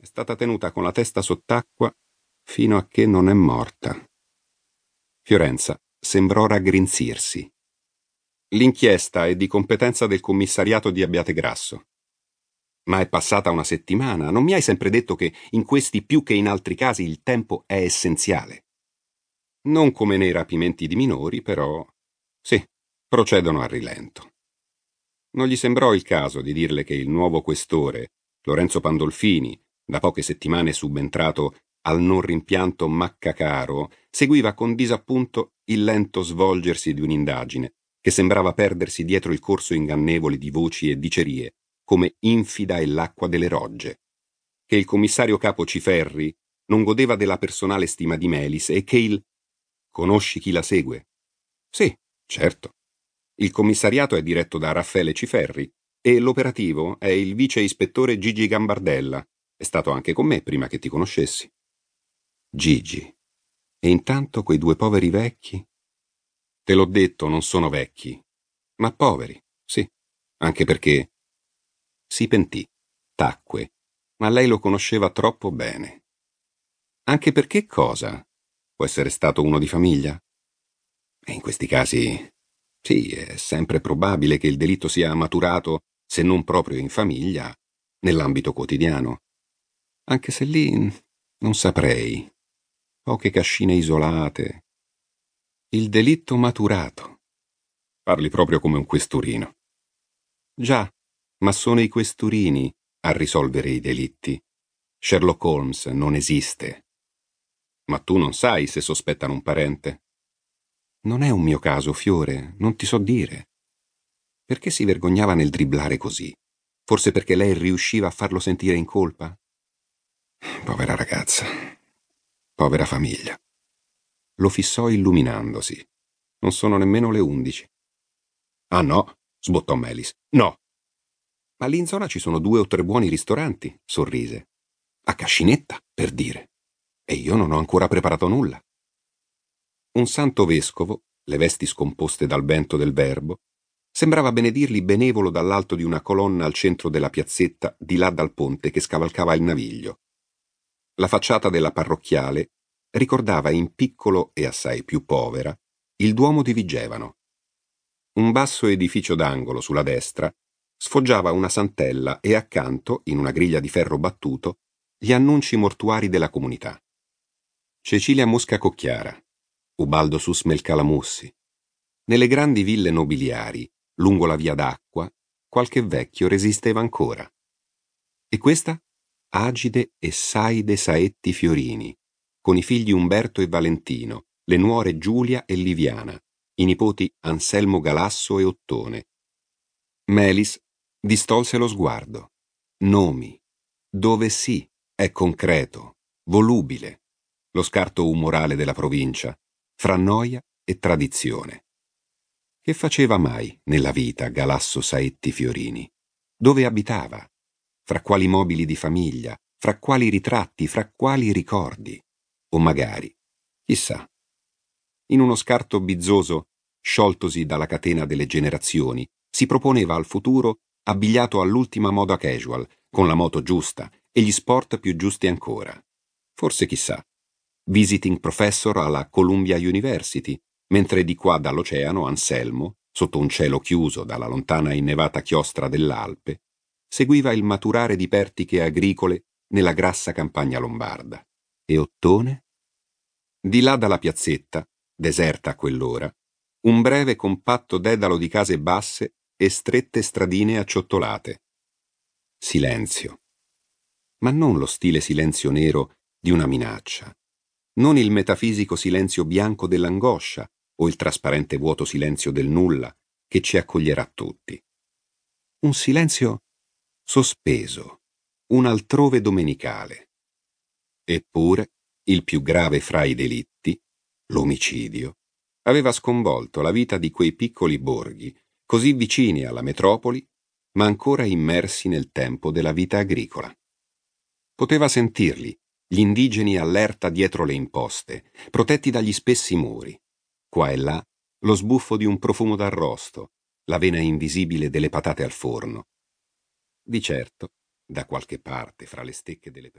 è stata tenuta con la testa sott'acqua fino a che non è morta. Fiorenza sembrò raggrinzirsi. L'inchiesta è di competenza del commissariato di Abbiategrasso. Ma è passata una settimana, non mi hai sempre detto che in questi più che in altri casi il tempo è essenziale. Non come nei rapimenti di minori, però sì, procedono a rilento. Non gli sembrò il caso di dirle che il nuovo questore, Lorenzo Pandolfini, da poche settimane subentrato al non rimpianto Maccacaro, seguiva con disappunto il lento svolgersi di un'indagine che sembrava perdersi dietro il corso ingannevole di voci e dicerie, come infida è l'acqua delle rogge, che il commissario capo Ciferri non godeva della personale stima di Melis e che il Conosci chi la segue? Sì, certo. Il commissariato è diretto da Raffaele Ciferri e l'operativo è il vice ispettore Gigi Gambardella. È stato anche con me prima che ti conoscessi. Gigi. E intanto quei due poveri vecchi? Te l'ho detto, non sono vecchi, ma poveri, sì, anche perché si pentì, tacque, ma lei lo conosceva troppo bene. Anche perché cosa? Può essere stato uno di famiglia? E in questi casi, sì, è sempre probabile che il delitto sia maturato, se non proprio in famiglia, nell'ambito quotidiano. Anche se lì non saprei. Poche cascine isolate. Il delitto maturato. Parli proprio come un questurino. Già, ma sono i questurini a risolvere i delitti. Sherlock Holmes non esiste. Ma tu non sai se sospettano un parente. Non è un mio caso, Fiore, non ti so dire. Perché si vergognava nel dribblare così? Forse perché lei riusciva a farlo sentire in colpa? Povera ragazza. Povera famiglia. Lo fissò illuminandosi. Non sono nemmeno le undici. Ah no, sbottò Melis. No, ma lì in zona ci sono due o tre buoni ristoranti, sorrise. A Cascinetta, per dire. E io non ho ancora preparato nulla. Un santo vescovo, le vesti scomposte dal vento del verbo, sembrava benedirli benevolo dall'alto di una colonna al centro della piazzetta di là dal ponte che scavalcava il naviglio. La facciata della parrocchiale ricordava in piccolo e assai più povera il Duomo di Vigevano. Un basso edificio d'angolo sulla destra sfoggiava una santella e accanto, in una griglia di ferro battuto, gli annunci mortuari della comunità. Cecilia Mosca Cocchiara, Ubaldo Susmel Calamussi. Nelle grandi ville nobiliari, lungo la via d'acqua, qualche vecchio resisteva ancora. E questa? Agide e Saide Saetti Fiorini, con i figli Umberto e Valentino, le nuore Giulia e Liviana, i nipoti Anselmo Galasso e Ottone. Melis Distolse lo sguardo. Nomi. Dove sì, è concreto, volubile. Lo scarto umorale della provincia, fra noia e tradizione. Che faceva mai nella vita Galasso Saetti Fiorini? Dove abitava? Fra quali mobili di famiglia? Fra quali ritratti? Fra quali ricordi? O magari, chissà, in uno scarto bizzoso, scioltosi dalla catena delle generazioni, si proponeva al futuro abbigliato all'ultima moda casual, con la moto giusta e gli sport più giusti ancora. Forse chissà. Visiting professor alla Columbia University, mentre di qua dall'oceano Anselmo, sotto un cielo chiuso dalla lontana innevata chiostra dell'Alpe, seguiva il maturare di pertiche agricole nella grassa campagna lombarda. E Ottone? Di là dalla piazzetta, deserta a quell'ora, un breve compatto dedalo di case basse e strette stradine acciottolate. Silenzio. Ma non lo stile silenzio nero di una minaccia, non il metafisico silenzio bianco dell'angoscia o il trasparente vuoto silenzio del nulla che ci accoglierà tutti. Un silenzio sospeso, un altrove domenicale. Eppure, il più grave fra i delitti, l'omicidio, aveva sconvolto la vita di quei piccoli borghi così vicini alla metropoli, ma ancora immersi nel tempo della vita agricola. Poteva sentirli, gli indigeni allerta dietro le imposte, protetti dagli spessi muri. Qua e là lo sbuffo di un profumo d'arrosto, la vena invisibile delle patate al forno. Di certo, da qualche parte fra le stecche delle persone.